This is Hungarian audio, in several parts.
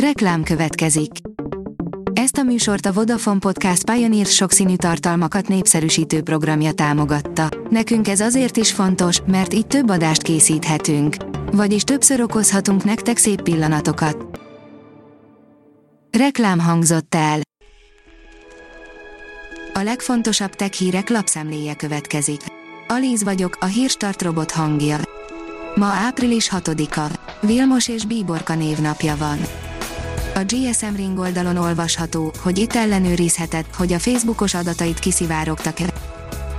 Reklám következik. Ezt a műsort a Vodafone Podcast Pioneer sokszínű tartalmakat népszerűsítő programja támogatta. Nekünk ez azért is fontos, mert így több adást készíthetünk. Vagyis többször okozhatunk nektek szép pillanatokat. Reklám hangzott el. A legfontosabb tech hírek lapszemléje következik. Alíz vagyok, a hírstart robot hangja. Ma április 6-a. Vilmos és Bíborka névnapja van. A GSM Ring oldalon olvasható, hogy itt ellenőrizheted, hogy a Facebookos adatait kiszivárogtak-e.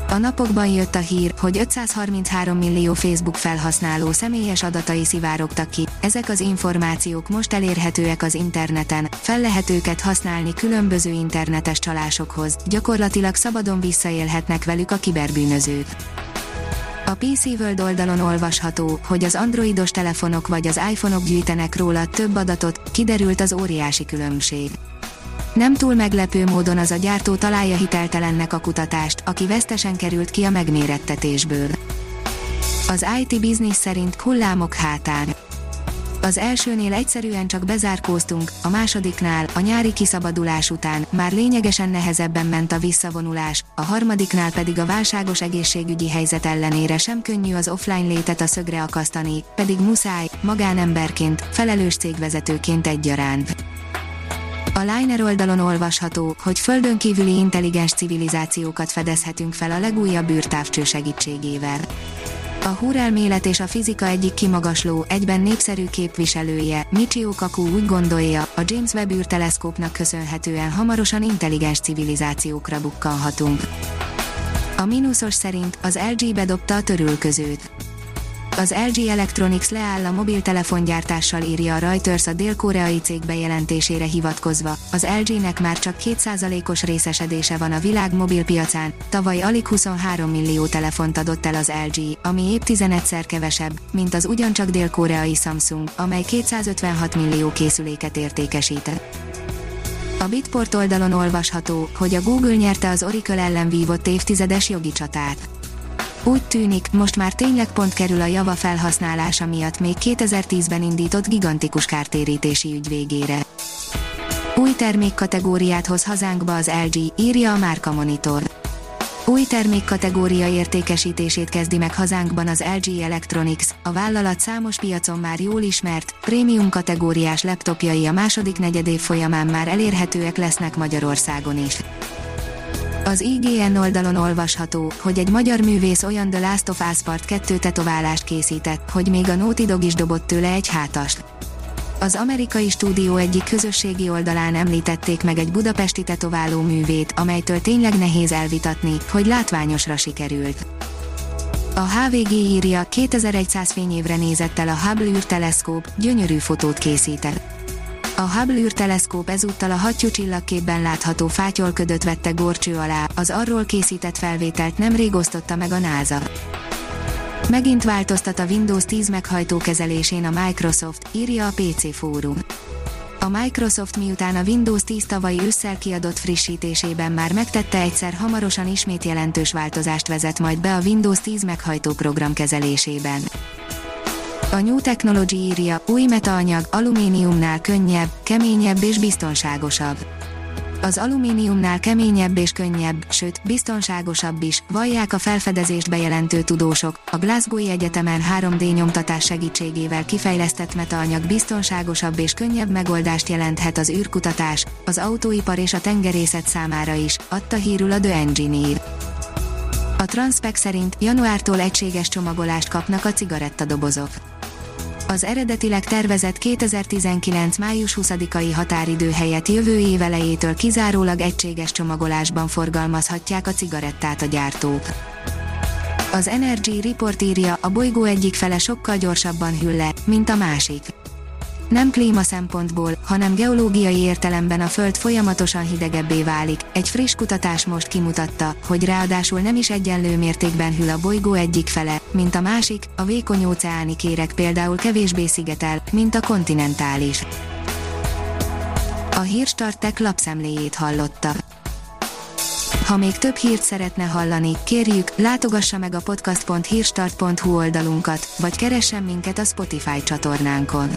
A napokban jött a hír, hogy 533 millió Facebook felhasználó személyes adatai szivárogtak ki. Ezek az információk most elérhetőek az interneten, fel lehet őket használni különböző internetes csalásokhoz, gyakorlatilag szabadon visszaélhetnek velük a kiberbűnözők. A PC World oldalon olvasható, hogy az androidos telefonok vagy az iPhone-ok gyűjtenek róla több adatot, kiderült az óriási különbség. Nem túl meglepő módon az a gyártó találja hiteltelennek a kutatást, aki vesztesen került ki a megmérettetésből. Az IT Business szerint hullámok hátán. Az elsőnél egyszerűen csak bezárkóztunk, a másodiknál, a nyári kiszabadulás után már lényegesen nehezebben ment a visszavonulás, a harmadiknál pedig a válságos egészségügyi helyzet ellenére sem könnyű az offline létet a szögre akasztani, pedig muszáj, magánemberként, felelős cégvezetőként egyaránt. A Liner oldalon olvasható, hogy földön kívüli intelligens civilizációkat fedezhetünk fel a legújabb űrtávcső segítségével. A húrelmélet és a fizika egyik kimagasló, egyben népszerű képviselője, Michio Kaku úgy gondolja, a James Webb űrteleszkópnak köszönhetően hamarosan intelligens civilizációkra bukkanhatunk. A mínuszos szerint az LG bedobta a törülközőt az LG Electronics leáll a mobiltelefongyártással írja a Reuters a dél-koreai cég bejelentésére hivatkozva. Az LG-nek már csak 2%-os részesedése van a világ mobilpiacán, tavaly alig 23 millió telefont adott el az LG, ami épp 11-szer kevesebb, mint az ugyancsak dél-koreai Samsung, amely 256 millió készüléket értékesített. A Bitport oldalon olvasható, hogy a Google nyerte az Oracle ellen vívott évtizedes jogi csatát. Úgy tűnik, most már tényleg pont kerül a Java felhasználása miatt még 2010-ben indított gigantikus kártérítési ügy végére. Új termékkategóriát hoz hazánkba az LG, írja a Márka Monitor. Új termékkategória értékesítését kezdi meg hazánkban az LG Electronics, a vállalat számos piacon már jól ismert, prémium kategóriás laptopjai a második negyedév folyamán már elérhetőek lesznek Magyarországon is. Az IGN oldalon olvasható, hogy egy magyar művész olyan The Last of Us Part 2 tetoválást készített, hogy még a Naughty Dog is dobott tőle egy hátast. Az amerikai stúdió egyik közösségi oldalán említették meg egy budapesti tetováló művét, amelytől tényleg nehéz elvitatni, hogy látványosra sikerült. A HVG írja, 2100 fényévre nézett el a Hubble űrteleszkóp, gyönyörű fotót készített. A Hubble űrteleszkóp ezúttal a hattyú csillagképben látható fátyolködöt vette gorcső alá, az arról készített felvételt nemrég osztotta meg a NASA. Megint változtat a Windows 10 meghajtó kezelésén a Microsoft, írja a PC fórum. A Microsoft miután a Windows 10 tavalyi ősszel kiadott frissítésében már megtette egyszer hamarosan ismét jelentős változást vezet majd be a Windows 10 meghajtó program kezelésében. A New Technology írja, új metaanyag, alumíniumnál könnyebb, keményebb és biztonságosabb. Az alumíniumnál keményebb és könnyebb, sőt, biztonságosabb is, vallják a felfedezést bejelentő tudósok. A Glasgow Egyetemen 3D nyomtatás segítségével kifejlesztett metaanyag biztonságosabb és könnyebb megoldást jelenthet az űrkutatás, az autóipar és a tengerészet számára is, adta hírül a The Engineer. A Transpec szerint januártól egységes csomagolást kapnak a cigarettadobozok az eredetileg tervezett 2019. május 20-ai határidő helyett jövő év elejétől kizárólag egységes csomagolásban forgalmazhatják a cigarettát a gyártók. Az Energy Report írja, a bolygó egyik fele sokkal gyorsabban hűl le, mint a másik nem klíma szempontból, hanem geológiai értelemben a Föld folyamatosan hidegebbé válik. Egy friss kutatás most kimutatta, hogy ráadásul nem is egyenlő mértékben hűl a bolygó egyik fele, mint a másik, a vékony óceáni kérek például kevésbé szigetel, mint a kontinentális. A hírstartek lapszemléjét hallotta. Ha még több hírt szeretne hallani, kérjük, látogassa meg a podcast.hírstart.hu oldalunkat, vagy keressen minket a Spotify csatornánkon